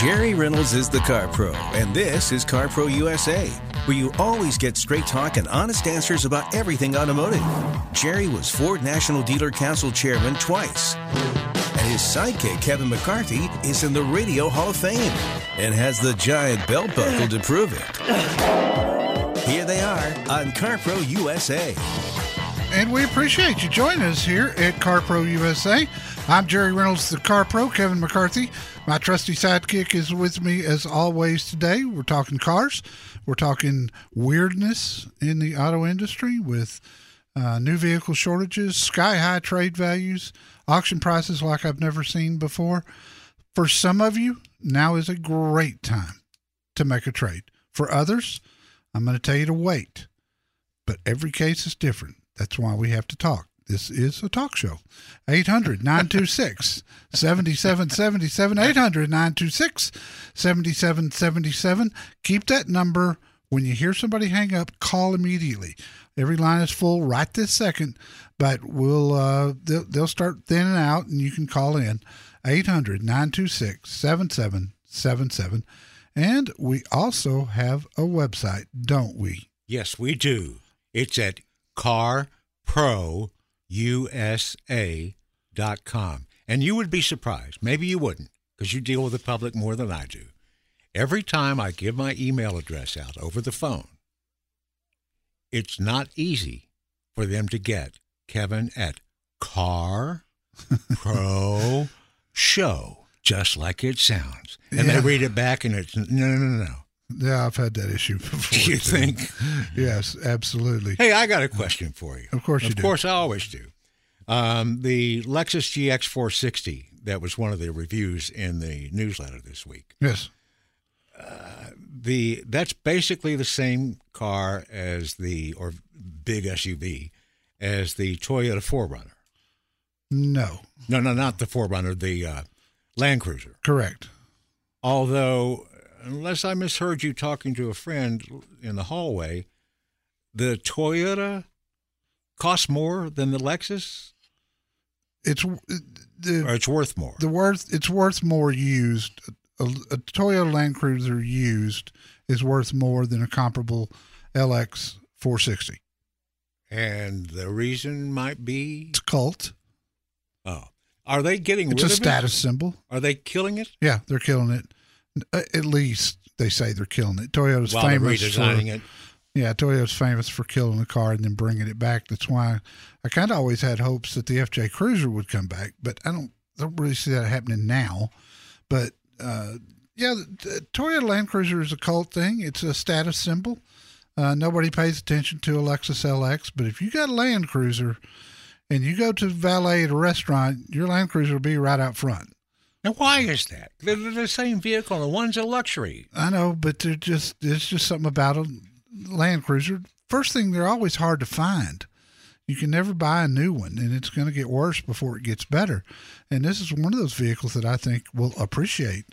Jerry Reynolds is the Car Pro, and this is Car Pro USA, where you always get straight talk and honest answers about everything automotive. Jerry was Ford National Dealer Council Chairman twice. And his sidekick, Kevin McCarthy, is in the Radio Hall of Fame and has the giant belt buckle to prove it. Here they are on Car Pro USA. And we appreciate you joining us here at Car Pro USA. I'm Jerry Reynolds, the Car Pro, Kevin McCarthy. My trusty sidekick is with me as always today. We're talking cars. We're talking weirdness in the auto industry with uh, new vehicle shortages, sky high trade values, auction prices like I've never seen before. For some of you, now is a great time to make a trade. For others, I'm going to tell you to wait. But every case is different. That's why we have to talk. This is a talk show. 800 926 7777. 800 926 7777. Keep that number. When you hear somebody hang up, call immediately. Every line is full right this second, but we'll uh, they'll, they'll start thinning out and you can call in 800 926 7777. And we also have a website, don't we? Yes, we do. It's at carprousa.com. And you would be surprised. Maybe you wouldn't, because you deal with the public more than I do. Every time I give my email address out over the phone, it's not easy for them to get Kevin at Car Pro Show, just like it sounds. And Yeah. they read it back and it's no, no, no, no. Yeah, I've had that issue before. Do you too. think? Yes, absolutely. Hey, I got a question for you. Of course you of do. Of course, I always do. Um, the Lexus GX 460, that was one of the reviews in the newsletter this week. Yes. The That's basically the same car as the, or big SUV, as the Toyota 4Runner. No. No, no, not the 4Runner, the uh, Land Cruiser. Correct. Although, unless I misheard you talking to a friend in the hallway, the Toyota costs more than the Lexus, It's uh, the or it's worth more. the worth it's worth more used. A, a Toyota Land Cruiser used is worth more than a comparable LX 460. And the reason might be It's cult. oh, are they getting It's a status symbol. Are they killing it Yeah, they're killing it. Uh, At least they say they're killing it. Toyota's while famous redesigning for it? yeah, Toyota's famous for killing the car and then bringing it back. That's why I kind of always had hopes that the FJ Cruiser would come back, but I don't don't really see that happening now. But uh, yeah, the, the Toyota Land Cruiser is a cult thing. It's a status symbol. Uh, nobody pays attention to a Lexus LX, but if you got a Land Cruiser and you go to valet at a restaurant, your Land Cruiser will be right out front. And why is that? They're the same vehicle, and one's a luxury. I know, but they're just there's just something about a Land Cruiser. First thing, they're always hard to find. You can never buy a new one, and it's going to get worse before it gets better. And this is one of those vehicles that I think will appreciate,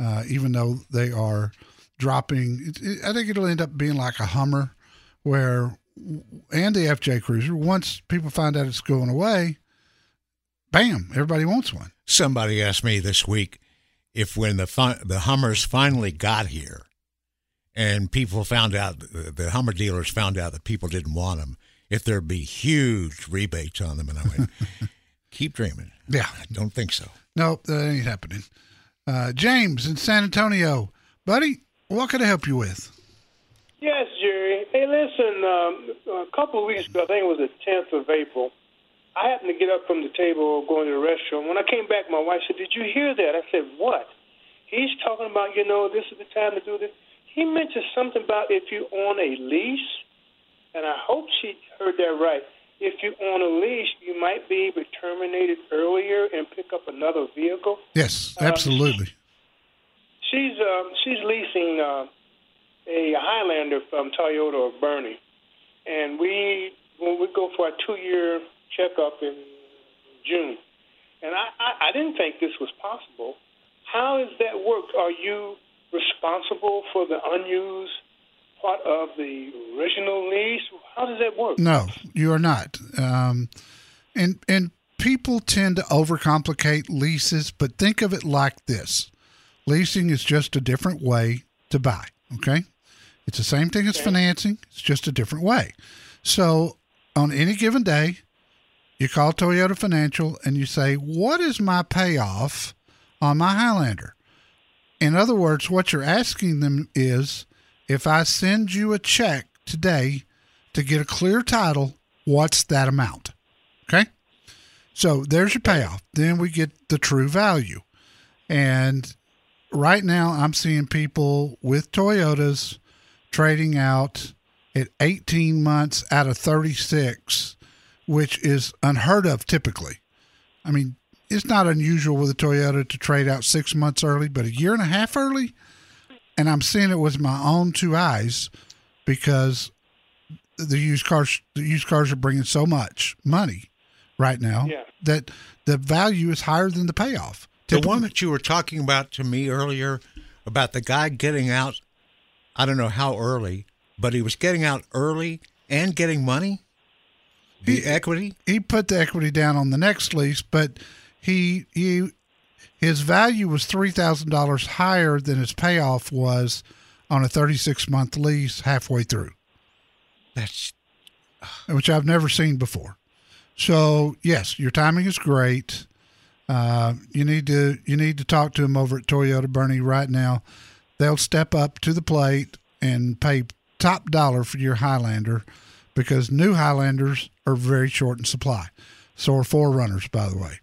uh, even though they are dropping. It, I think it'll end up being like a Hummer, where and the FJ Cruiser. Once people find out it's going away, bam, everybody wants one. Somebody asked me this week if when the fi- the Hummers finally got here, and people found out the, the Hummer dealers found out that people didn't want them, if there'd be huge rebates on them. And I went, keep dreaming. Yeah. I don't think so. Nope, that ain't happening. Uh, James in San Antonio, buddy, what can I help you with? Yes, Jerry. Hey, listen, um, a couple of weeks ago, I think it was the 10th of April, I happened to get up from the table going to the restroom. When I came back, my wife said, Did you hear that? I said, What? He's talking about, you know, this is the time to do this. He mentioned something about if you own a lease, and I hope she heard that right. If you own a lease, you might be able to terminate it earlier and pick up another vehicle. Yes, absolutely. She's um, she's leasing uh, a Highlander from Toyota or Boerne, and we when we go for our two year checkup in June, and I, I I didn't think this was possible. How does that work? Are you responsible for the unused part of the original lease? How does that work? No, you are not. Um, and and people tend to overcomplicate leases, but think of it like this: Leasing is just a different way to buy. Okay. It's the same thing as financing, it's just a different way. So, on any given day, you call Toyota Financial and you say, What is my payoff on my Highlander? In other words, what you're asking them is if I send you a check today to get a clear title, what's that amount? Okay. So there's your payoff. Then we get the true value. And right now, I'm seeing people with Toyotas trading out at 18 months out of 36, which is unheard of typically. I mean, it's not unusual with a Toyota to trade out six months early, but a year and a half early, and I'm seeing it with my own two eyes because the used cars the used cars are bringing so much money right now Yeah. that the value is higher than the payoff. The Typically- one that you were talking about to me earlier about the guy getting out, I don't know how early, but he was getting out early and getting money, the He- equity. he put the equity down on the next lease, but he he his value was three thousand dollars higher than his payoff was on a thirty six month lease halfway through, That's which I've never seen before. So yes, your timing is great. Uh, you need to you need to talk to him over at Toyota Boerne right now. They'll step up to the plate and pay top dollar for your Highlander because new Highlanders are very short in supply. So are 4Runners, by the way.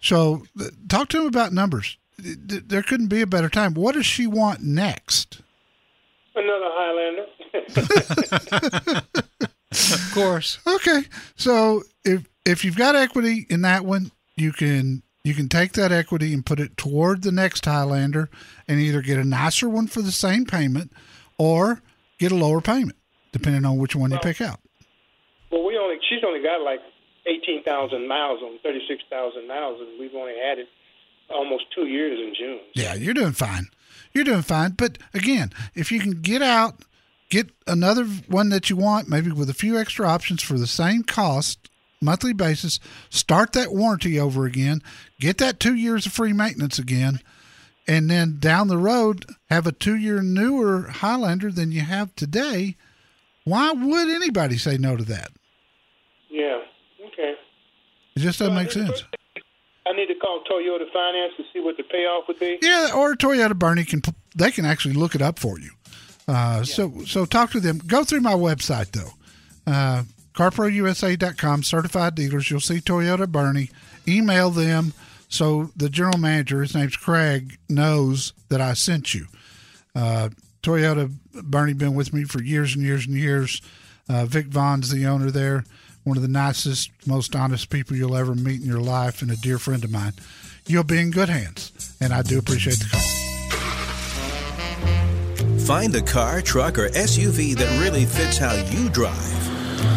So talk to him about numbers. Th- th- There couldn't be a better time. What does she want next? Another Highlander. of course. Okay, so if if you've got equity in that one, you can you can take that equity and put it toward the next Highlander, and either get a nicer one for the same payment, or get a lower payment, depending on which one you pick out. Well, we only she's only got like eighteen thousand miles on thirty six thousand miles, and we've only had it almost two years in June. Yeah, you're doing fine. You're doing fine. But again, if you can get out, get another one that you want, maybe with a few extra options for the same cost, monthly basis, start that warranty over again, get that two years of free maintenance again, and then down the road have a two year newer Highlander than you have today. Why would anybody say no to that? Yeah. It just doesn't make sense. I need to call Toyota Finance to see what the payoff would be. Yeah, or Toyota Boerne can they can actually look it up for you. Uh, So so talk to them. Go through my website though, uh, CarProUSA.com. Certified dealers. You'll see Toyota Boerne. Email them so the general manager, his name's Craig, knows that I sent you. Uh, Toyota Boerne been with me for years and years and years. Uh, Vic Vaughn's the owner there, one of the nicest, most honest people you'll ever meet in your life, and a dear friend of mine. You'll be in good hands, and I do appreciate the call. Find the car, truck, or SUV that really fits how you drive.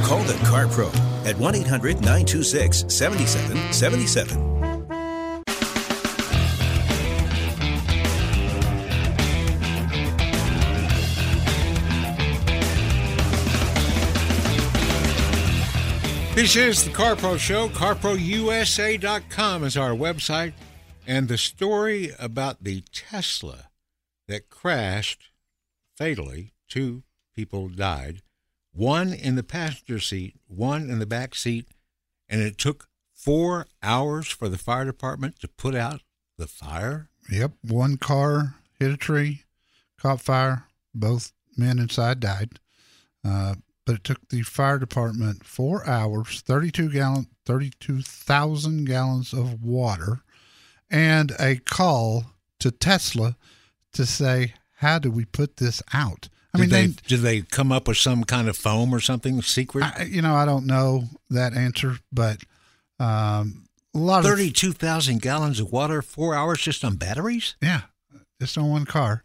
Call the Car Pro at 1 800 926 7777. This is the CarPro Show. CarProUSA.com is our website. And the story about the Tesla that crashed fatally, two people died, one in the passenger seat, one in the back seat, and it took four hours for the fire department to put out the fire. Yep, one car hit a tree, caught fire. Both men inside died. Uh, but it took the fire department four hours, thirty-two gallon, thirty-two thousand gallons of water, and a call to Tesla to say, "How do we put this out?" I mean, did they, they, did they come up with some kind of foam or something secret? I, you know, I don't know that answer, but um, a lot of Thirty-two thousand gallons of water, four hours just on batteries. Yeah, just on one car.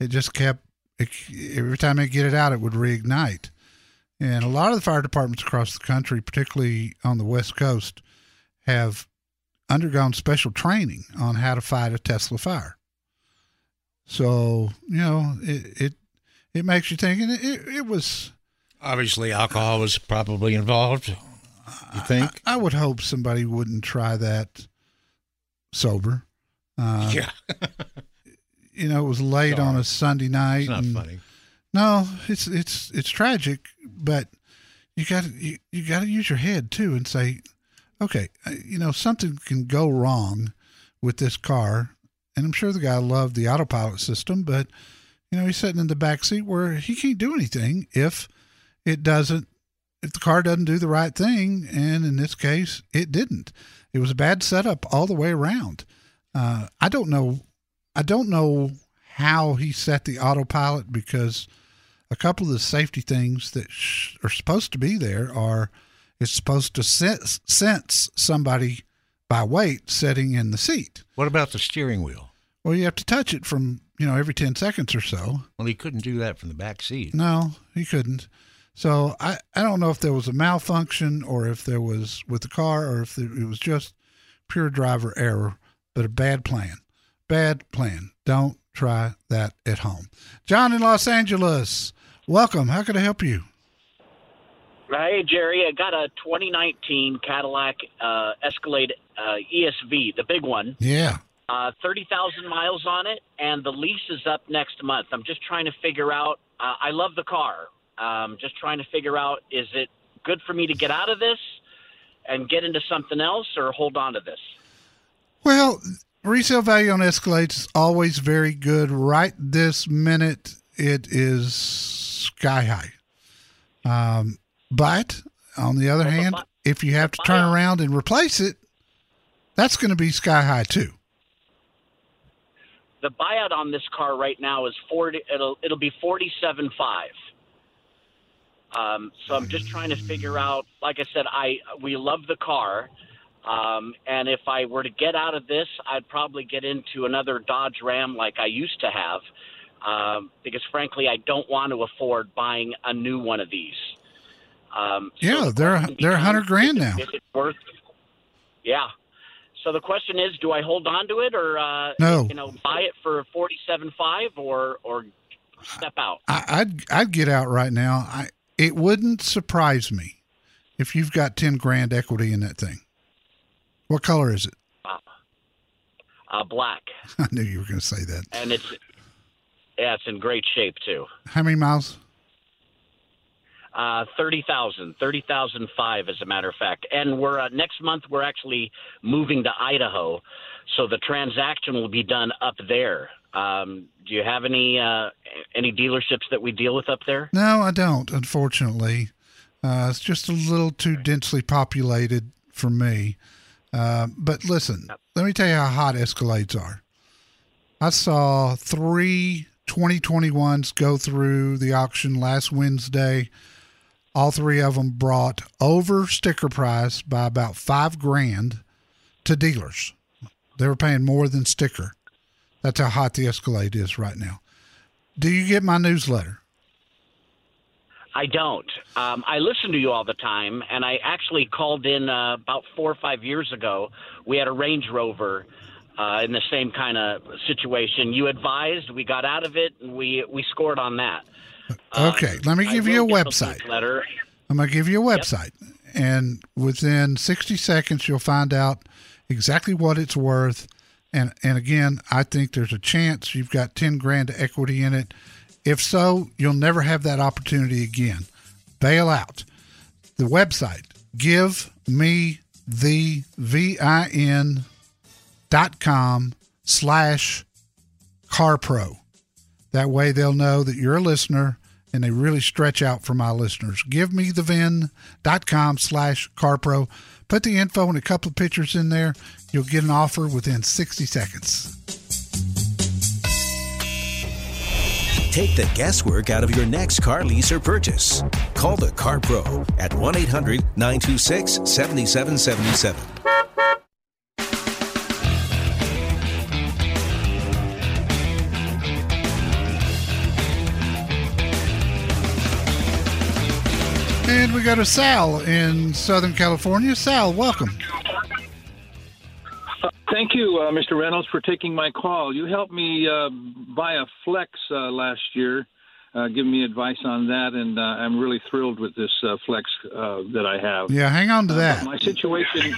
It just kept it, every time they get it out, it would reignite. And a lot of the fire departments across the country, particularly on the West Coast, have undergone special training on how to fight a Tesla fire. So you know, it it, it makes you think, and it, it, was. Obviously, alcohol was probably involved. You think? I would hope somebody wouldn't try that sober. Uh, yeah. you know, it was late on a Sunday night. It's not funny. No, it's it's it's tragic, but you got you, you got to use your head too and say, okay, uh, you know, something can go wrong with this car, and I'm sure the guy loved the autopilot system, but you know, he's sitting in the back seat where he can't do anything if it doesn't if the car doesn't do the right thing, and in this case, it didn't. It was a bad setup all the way around. Uh, I don't know. I don't know how he set the autopilot because a couple of the safety things that sh- are supposed to be there are it's supposed to sense, sense somebody by weight sitting in the seat. What about the steering wheel? Well, you have to touch it from you know every ten seconds or so. Well, he couldn't do that from the back seat. No, he couldn't. So I, I don't know if there was a malfunction or if there was with the car or if it was just pure driver error, but a bad plan. Bad plan. Don't try that at home. John in Los Angeles, welcome. How can I help you? Hey, Jerry, I got a 2019 Cadillac uh, Escalade uh, ESV, the big one. Yeah. Uh, 30,000 miles on it, and the lease is up next month. I'm just trying to figure out. Uh, I love the car. Um, just trying to figure out is it good for me to get out of this and get into something else, or hold on to this? Well, resale value on Escalades is always very good. Right this minute, it is sky high. Um, but on the other Well, hand, if you have to turn buyout- around and replace it, that's going to be sky high too. The buyout on this car right now is 40. It'll it'll be 47.5. Um, so I'm just trying to figure out. Like I said, I we love the car, um, and if I were to get out of this, I'd probably get into another Dodge Ram like I used to have, um, because frankly, I don't want to afford buying a new one of these. Um, so Yeah, the they're- they're becomes, 100 grand now. Is it worth? Yeah. So the question is, do I hold on to it or uh, No. you know buy it for forty seven five or or step out? I, I'd I'd get out right now. I it wouldn't surprise me if you've got ten grand equity in that thing. What color is it? Uh, black, I knew you were going to say that. and it's yeah, it's in great shape too. How many miles? Uh, 30,000, 30,005 as a matter of fact. And we're uh, next month we're actually moving to Idaho, so the transaction will be done up there. Um, do you have any uh, any dealerships that we deal with up there? No, I don't. Unfortunately, uh, it's just a little too densely populated for me. Uh, but listen, let me tell you how hot Escalades are. I saw three 2021s go through the auction last Wednesday. All three of them brought over sticker price by about five grand to dealers. They were paying more than sticker. That's how hot the Escalade is right now. Do you get my newsletter? I don't. Um, I listen to you all the time, and I actually called in uh, about four or five years ago. We had a Range Rover uh, in the same kind of situation. You advised, we got out of it, and we we scored on that. Um, Okay, let me I give you a will get the website. Letter. I'm going to give you a website, and within 60 seconds, you'll find out exactly what it's worth. And and again, I think there's a chance you've got 10 grand of equity in it. If so, you'll never have that opportunity again. Bail out. The website, give me the VIN dot com slash CarPro. That way they'll know that you're a listener and they really stretch out for my listeners. Give me the VIN.com slash CarPro. Put the info and a couple of pictures in there. You'll get an offer within 60 seconds. Take the guesswork out of your next car lease or purchase. Call the Car Pro at 1 800 926 7777. We got a Sal in Southern California. Sal, welcome. Thank you, uh, Mr. Reynolds, for taking my call. You helped me uh, buy a Flex uh, last year, uh, giving me advice on that, and uh, I'm really thrilled with this uh, Flex uh, that I have. Yeah, hang on to that. my situation,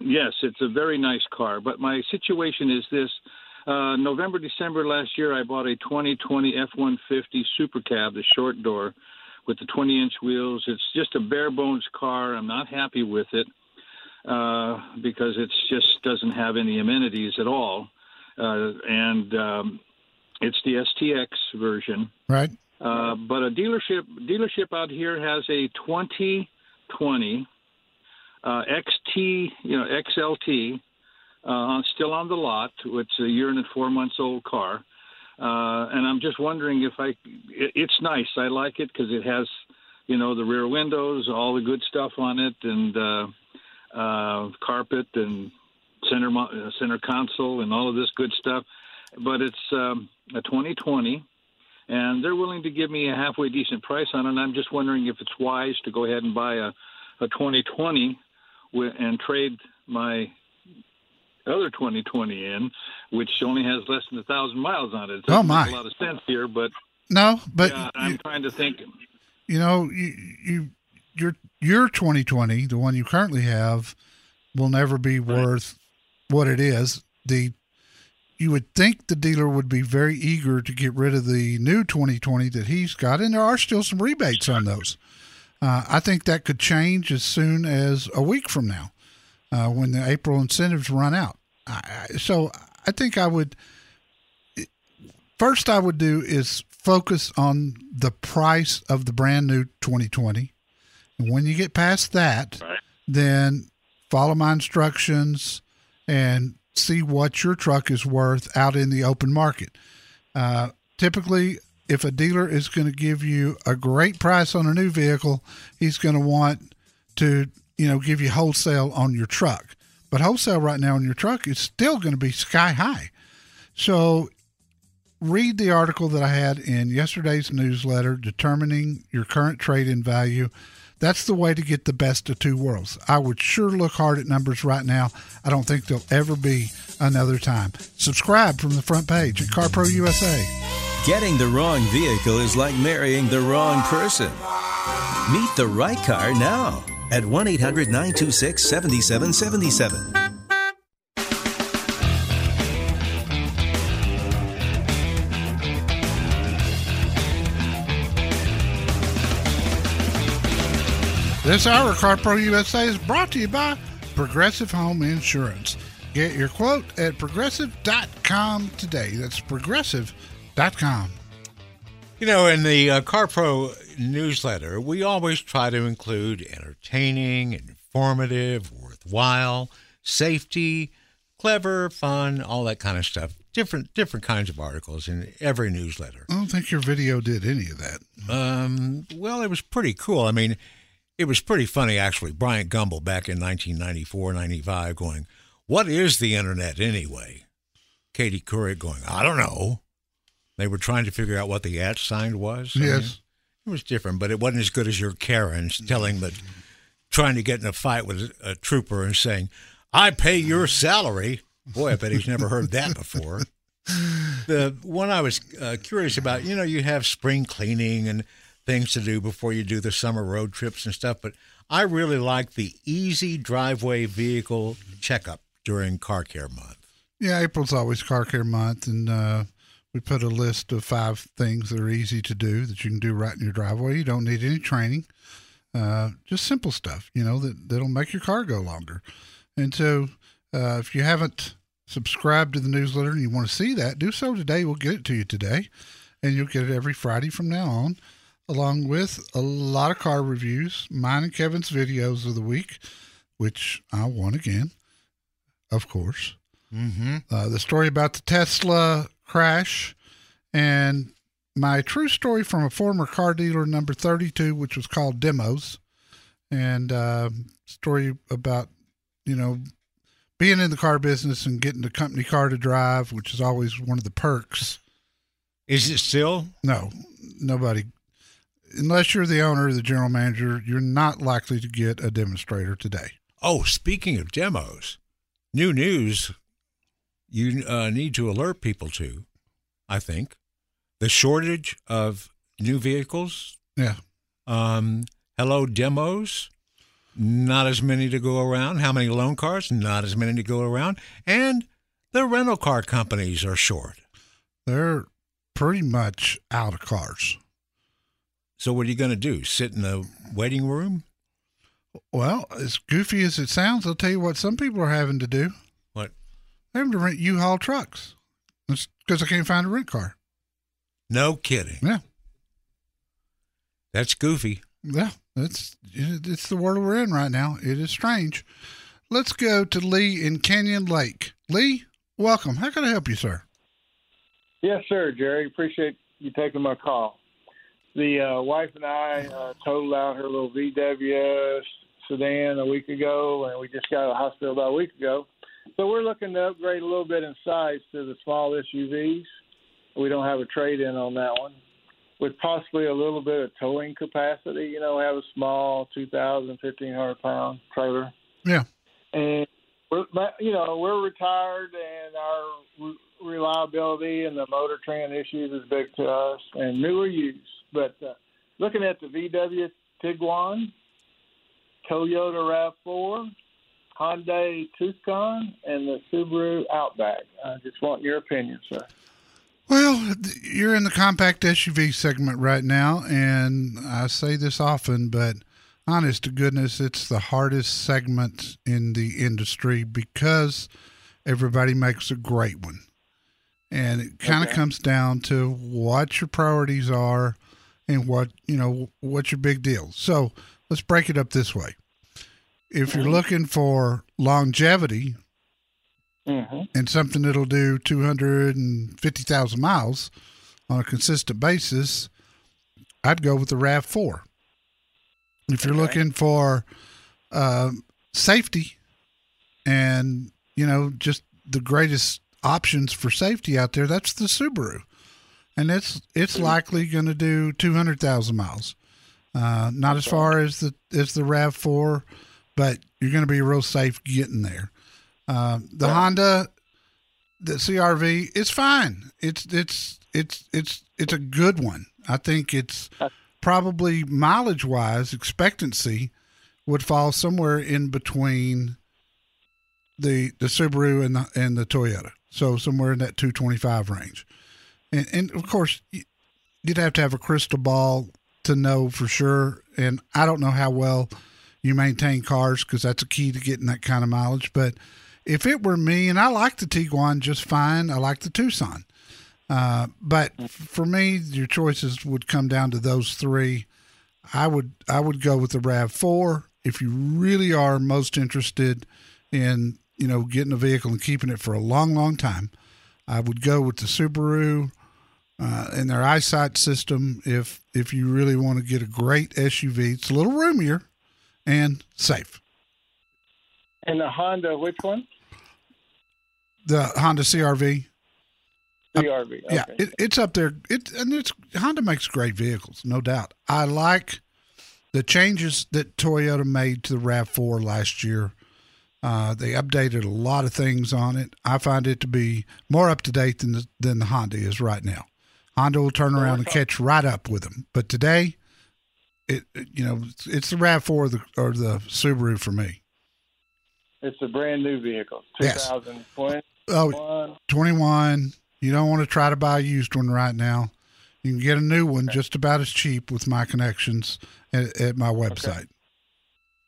yes, it's a very nice car, but my situation is this. Uh, November, December last year, I bought a 2020 F-150 Super Cab, the short door, with the 20-inch wheels. It's just a bare bones car. I'm not happy with it uh, because it just doesn't have any amenities at all, uh, and um, it's the STX version. Right. Uh, but a dealership dealership out here has a 2020 uh, XT, you know XLT, uh, still on the lot. It's a year and four months old car, uh, and I'm just wondering if I. It, it's nice. I like it because it has, you know, the rear windows, all the good stuff on it, and uh, uh, carpet and center uh, center console and all of this good stuff. But it's um, a 2020 and they're willing to give me a halfway decent price on it. And I'm just wondering if it's wise to go ahead and buy a, a 2020 and trade my other 2020 in, which only has less than a thousand miles on it. it oh my! a lot of sense here, but no, but yeah, I'm you, trying to think. You know, you, you your your 2020, the one you currently have, will never be right. worth what it is. The you would think the dealer would be very eager to get rid of the new 2020 that he's got, and there are still some rebates on those. Uh, I think that could change as soon as a week from now, uh, when the April incentives run out. I, so I think I would first I would do is focus on the price of the brand new 2020, and when you get past that, right. then follow my instructions and see what your truck is worth out in the open market. Uh, typically, if a dealer is going to give you a great price on a new vehicle, he's going to want to, you know, give you wholesale on your truck. But wholesale right now on your truck is still going to be sky high. So read the article that I had in yesterday's newsletter, Determining Your Current Trade in Value. That's the way to get the best of two worlds. I would sure look hard at numbers right now. I don't think there'll ever be another time. Subscribe from the front page at CarPro USA. Getting the wrong vehicle is like marrying the wrong person. Meet the right car now at 1 800 926 7777. This hour, CarPro USA is brought to you by Progressive Home Insurance. Get your quote at progressive.com today. That's progressive.com. You know, in the uh, CarPro newsletter, we always try to include entertaining, informative, worthwhile, safety, clever, fun, all that kind of stuff. Different different kinds of articles in every newsletter. I don't think your video did any of that. Um, well, it was pretty cool. I mean, it was pretty funny, actually. Bryant Gumbel back in 1994, 95 going, What is the internet anyway? Katie Couric going, I don't know. They were trying to figure out what the at sign was. Yes. It was different, but it wasn't as good as your Karens telling that, trying to get in a fight with a, a trooper and saying, I pay your salary. Boy, I bet he's never heard that before. The one I was uh, curious about, you know, you have spring cleaning and things to do before you do the summer road trips and stuff. But I really like the easy driveway vehicle checkup during car care month. Yeah, April's always car care month, and uh, we put a list of five things that are easy to do that you can do right in your driveway. You don't need any training, uh, just simple stuff, you know, that that'll make your car go longer. And so, uh, if you haven't subscribed to the newsletter and you want to see that, do so today. We'll get it to you today, and you'll get it every Friday from now on along with a lot of car reviews, mine and Kevin's videos of the week, which I won again, of course. Mm-hmm. Uh, the story about the Tesla crash, and my true story from a former car dealer, number 32, which was called Demos, and uh, story about, you know, being in the car business and getting the company car to drive, which is always one of the perks. Is it still? No, nobody unless you're the owner or the general manager, you're not likely to get a demonstrator today. Oh, speaking of demos, new news you uh, need to alert people to, I think, the shortage of new vehicles. Yeah. Um, hello, demos. Not as many to go around. How many loan cars? Not as many to go around. And The rental car companies are short. They're pretty much out of cars. So what are you going to do? Sit in the waiting room? Well, as goofy as it sounds, I'll tell you what some people are having to do. What? They're having to rent U-Haul trucks because I can't find a rent car. No kidding. Yeah. That's goofy. Yeah, it's it's the world we're in right now. It is strange. Let's go to Lee in Canyon Lake. Lee, welcome. How can I help you, sir? Yes, sir, Jerry. Appreciate you taking my call. The uh, wife and I uh, totaled out her little VW sedan a week ago, and we just got out of the hospital about a week ago. So we're looking to upgrade a little bit in size to the small SUVs. We don't have a trade in on that one with possibly a little bit of towing capacity. You know, have a small 2,000, 1,500 pound trailer. Yeah. And we're, you know, we're retired, and our reliability and the motor trend issues is big to us, and newer use. But uh, looking at the VW Tiguan, Toyota Rav4, Hyundai Tucson, and the Subaru Outback. I just want your opinion, sir. Well, you're in the compact SUV segment right now, and I say this often, but honest to goodness, it's the hardest segment in the industry because everybody makes a great one. And it kind of okay. comes down to what your priorities are and what, you know, what's your big deal. So let's break it up this way. If you're looking for longevity, mm-hmm. and something that'll do 250,000 miles on a consistent basis, I'd go with the RAV4. If you're okay. looking for uh, safety and, you know, just the greatest options for safety out there, that's the Subaru. And it's it's mm-hmm. likely going to do 200,000 miles. Uh, not as far as the as the Rav4, but you're going to be real safe getting there. Um, the yeah. Honda, the CRV, is fine. It's it's it's it's it's a good one. I think it's probably mileage wise expectancy would fall somewhere in between the the Subaru and the and the Toyota. So somewhere in that 225 range. And and of course you'd have to have a crystal ball to know for sure and I don't know how well you maintain cars because that's a key to getting that kind of mileage, but if it were me, and I like the Tiguan just fine, I like the Tucson. Uh, but for me, your choices would come down to those three. I would I would go with the Rav Four if you really are most interested in you know getting a vehicle and keeping it for a long, long time. I would go with the Subaru uh, and their eyesight system if if you really want to get a great SUV. It's a little roomier and safe. And the Honda, which one? The Honda CRV. CRV. Okay. Yeah, it, it's up there. It and it's Honda makes great vehicles, no doubt. I like the changes that Toyota made to the Rav4 last year. Uh, they updated a lot of things on it. I find it to be more up to date than the, than the Honda is right now. Honda will turn around and catch right up with them. But today, it you know it's the Rav4 or the, or the Subaru for me. It's a brand new vehicle, 2020. Yes. Oh, 21. You don't want to try to buy a used one right now. You can get a new one okay. just about as cheap with my connections at, at my website. Okay.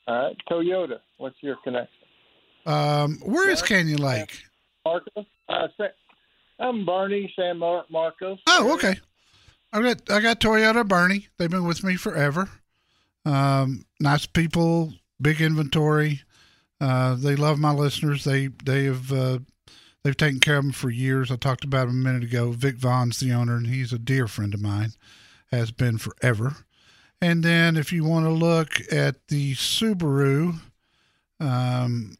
All right. Toyota, what's your connection? Um, where is Canyon Lake? Marcos. Uh, I'm Boerne San Marcos. Oh, okay. I got I got Toyota Boerne. They've been with me forever. Um, nice people, big inventory. Uh, they love my listeners. They they have uh, they've taken care of them for years. I talked about him a minute ago. Vic Vaughn's the owner, and he's a dear friend of mine. Has been forever. And then if you want to look at the Subaru, um,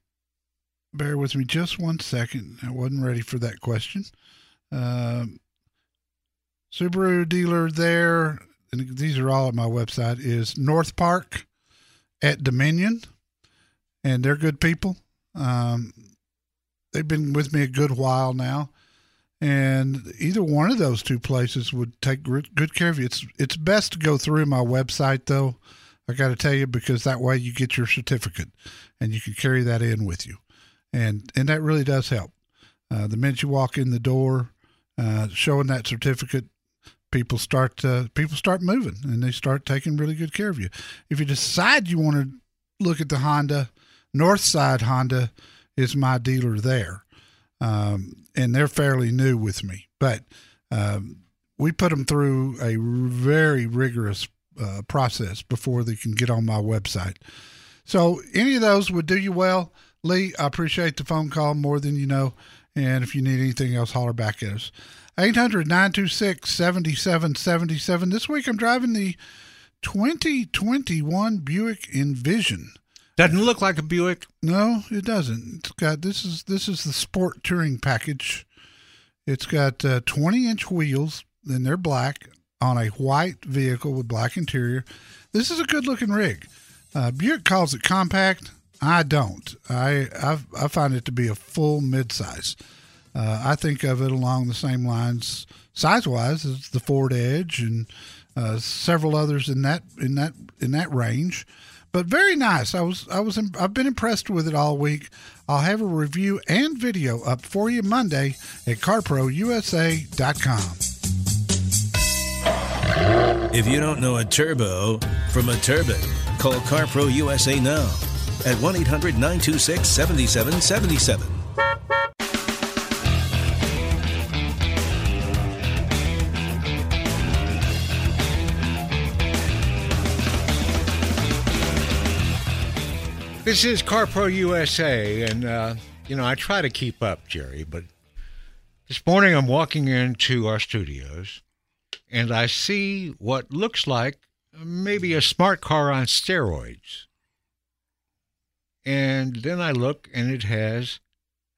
bear with me just one second. I wasn't ready for that question. Um, Subaru dealer there, and these are all at my website, is North Park at Dominion and they're good people. Um, they've been with me a good while now, and either one of those two places would take good care of you. It's it's best to go through my website though. I got to tell you because that way you get your certificate, and you can carry that in with you, and and that really does help. Uh, the minute you walk in the door, uh, showing that certificate, people start uh, people start moving and they start taking really good care of you. If you decide you want to look at the Honda, Northside Honda is my dealer there, um, and they're fairly new with me, but um, we put them through a very rigorous uh, process before they can get on my website. So any of those would do you well. Lee, I appreciate the phone call more than you know. And if you need anything else, holler back at us. 800 926 7777. This week I'm driving the 2021 Buick Envision. Doesn't look like a Buick. No, it doesn't. It's got this is this is the sport touring package. It's got uh, 20 inch wheels, and they're black on a white vehicle with black interior. This is a good looking rig. Uh, Buick calls it compact. I don't. I I, I find it to be a full midsize. Uh, I think of it along the same lines, size wise, as the Ford Edge and uh, several others in that in that in that range. But very nice. I was I was I've been impressed with it all week. I'll have a review and video up for you Monday at CarProUSA.com. If you don't know a turbo from a turbine, call CarPro USA now at 1 800 926 7777. This is CarPro USA, and uh, you know I try to keep up, Jerry. But this morning I'm walking into our studios, and I see what looks like maybe a smart car on steroids. And then I look, and it has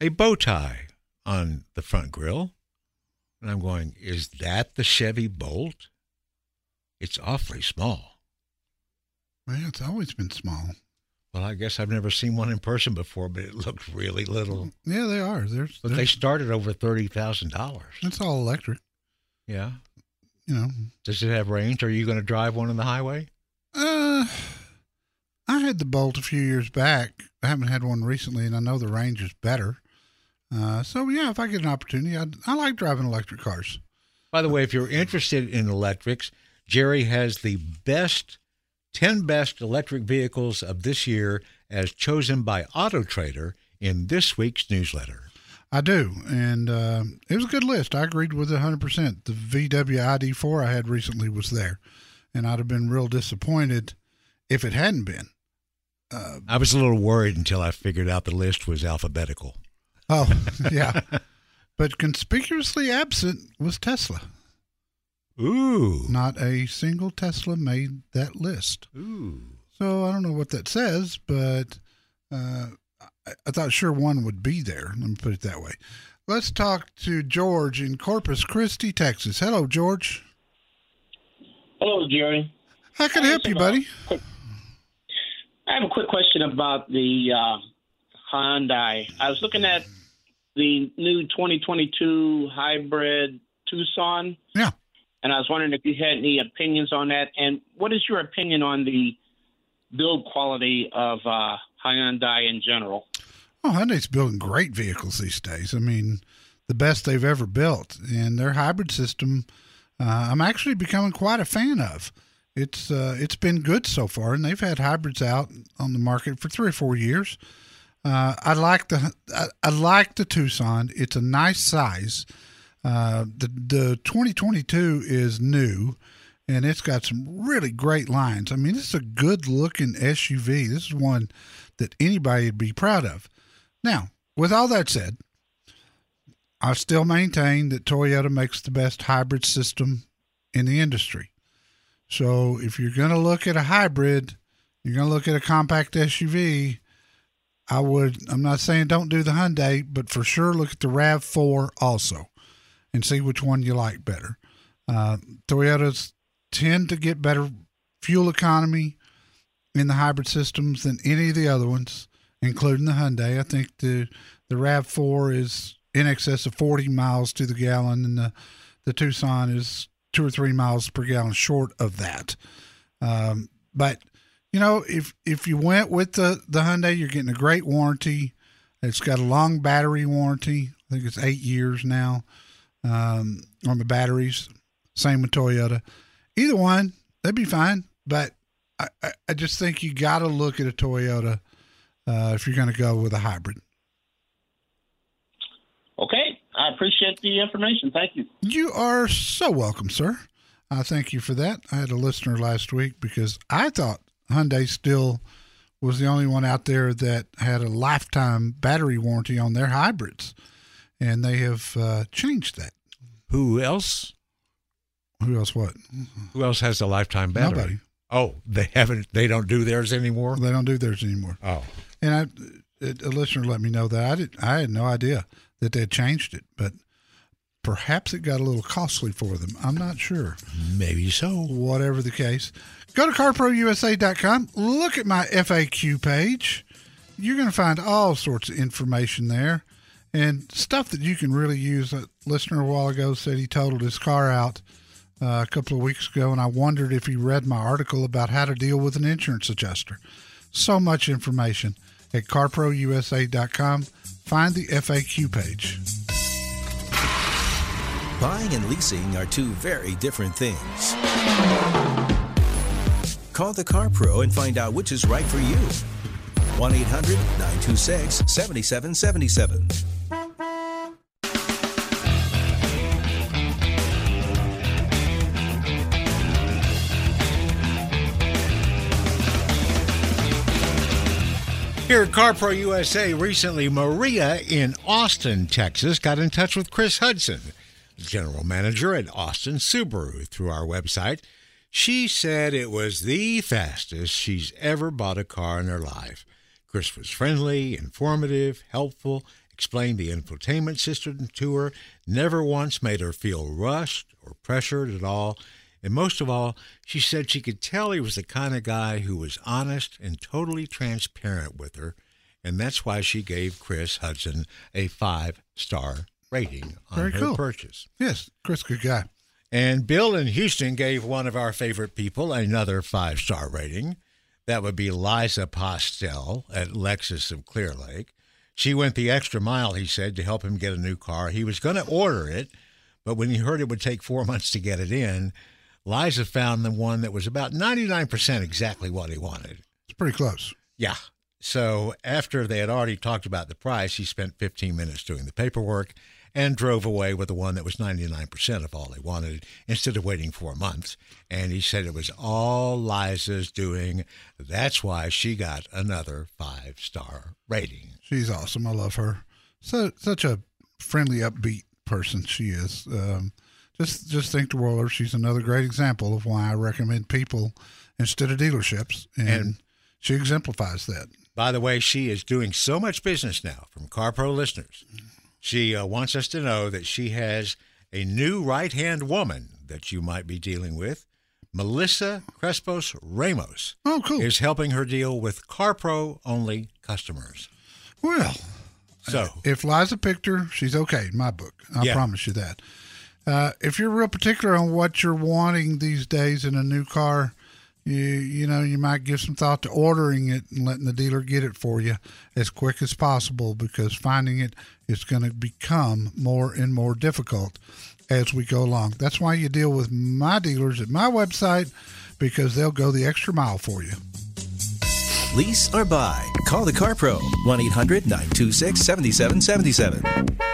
a bow tie on the front grill, and I'm going, "Is that the Chevy Bolt?" It's awfully small. Well, it's always been small. Well, I guess I've never seen one in person before, but it looks really little. Yeah, they are. They're, But they start at over thirty thousand dollars. It's all electric. Yeah. You know. Does it have range? Are you going to drive one on the highway? Uh, I had the Bolt a few years back. I haven't had one recently, and I know the range is better. Uh, so yeah, if I get an opportunity, I I like driving electric cars. By the way, if you're interested in electrics, Jerry has the best 10 best electric vehicles of this year as chosen by Auto Trader in this week's newsletter. I do, and uh, it was a good list. I agreed with it 100%. The VW ID4 I had recently was there, and I'd have been real disappointed if it hadn't been. Uh, I was a little worried until I figured out the list was alphabetical. Oh, yeah. but conspicuously absent was Tesla. Ooh. Not a single Tesla made that list. Ooh. So I don't know what that says, but uh, I, I thought sure one would be there. Let me put it that way. Let's talk to George in Corpus Christi, Texas. Hello, George. Hello, Jerry. How can I help you, buddy? I have a quick question about the uh, Hyundai. I was looking at the new 2022 hybrid Tucson. Yeah. And I was wondering if you had any opinions on that. And what is your opinion on the build quality of uh, Hyundai in general? Oh, Hyundai's building great vehicles these days. I mean, the best they've ever built. And their hybrid system, uh, I'm actually becoming quite a fan of. It's uh, it's been good so far, and they've had hybrids out on the market for three or four years. Uh, I like the I, I, like the Tucson. It's a nice size. Uh, the the 2022 is new, and it's got some really great lines. I mean, this is a good looking SUV. This is one that anybody would be proud of. Now, with all that said, I still maintain that Toyota makes the best hybrid system in the industry. So if you're going to look at a hybrid, you're going to look at a compact SUV. I would. I'm not saying don't do the Hyundai, but for sure look at the Rav Four also, and see which one you like better. Uh, Toyotas tend to get better fuel economy in the hybrid systems than any of the other ones, including the Hyundai. I think the the Rav Four is in excess of 40 miles to the gallon, and the the Tucson is two or three miles per gallon short of that. Um, but you know, if if you went with the the Hyundai, you're getting a great warranty. It's got a long battery warranty. I think it's eight years now um, on the batteries. Same with Toyota. Either one, they'd be fine. But I, I, I just think you got to look at a Toyota uh, if you're going to go with a hybrid. Okay. I appreciate the information. Thank you. You are so welcome, sir. I thank you for that. I had a listener last week because I thought Hyundai still was the only one out there that had a lifetime battery warranty on their hybrids, and they have uh, changed that. Who else? Who else? What? Who else has a lifetime battery? Nobody. Oh, they haven't. They don't do theirs anymore. They don't do theirs anymore. Oh, And I, a listener let me know that I did. I had no idea that they had changed it, but perhaps it got a little costly for them. I'm not sure. maybe so. whatever the case. Go to carprousa.com. Look at my FAQ page. You're going to find all sorts of information there and stuff that you can really use. A listener a while ago said he totaled his car out uh, a couple of weeks ago, and I wondered if he read my article about how to deal with an insurance adjuster. So much information at carprousa.com. Find the FAQ page. Buying and leasing are two very different things. Call the Car Pro and find out which is right for you. 1 800 926 7777. Here at CarPro USA, recently Maria in Austin, Texas, got in touch with Chris Hudson, general manager at Austin Subaru, through our website. She said it was the fastest she's ever bought a car in her life. Chris was friendly, informative, helpful, explained the infotainment system to her, never once made her feel rushed or pressured at all. And most of all, she said she could tell he was the kind of guy who was honest and totally transparent with her. And that's why she gave Chris Hudson a five star rating on Very her cool. purchase. Yes, Chris, good guy. And Bill in Houston gave one of our favorite people another five star rating. That would be Liza Postel at Lexus of Clear Lake. She went the extra mile, he said, to help him get a new car. He was going to order it, but when he heard it would take four months to get it in, Liza found the one that was about 99% exactly what he wanted. It's pretty close. Yeah. So after they had already talked about the price, he spent 15 minutes doing the paperwork and drove away with the one that was 99% of all he wanted instead of waiting four months. And he said it was all Liza's doing. That's why she got another five star rating. She's awesome. I love her. So such a friendly, upbeat person she is. Um, just just think the world of her. She's another great example of why I recommend people instead of dealerships, and, And- she exemplifies that. By the way, she is doing so much business now from CarPro listeners. She uh, wants us to know that she has a new right hand woman that you might be dealing with. Melissa Crespos Ramos Oh, cool. is helping her deal with CarPro only customers. well, So, if Liza picked her, she's okay in my book. I Yeah. promise you that. Uh, if you're real particular on what you're wanting these days in a new car, you you know you might give some thought to ordering it and letting the dealer get it for you as quick as possible because finding it is going to become more and more difficult as we go along. That's why you deal with my dealers at my website because they'll go the extra mile for you. Lease or buy. Call the Car Pro. 1 800 926 7777.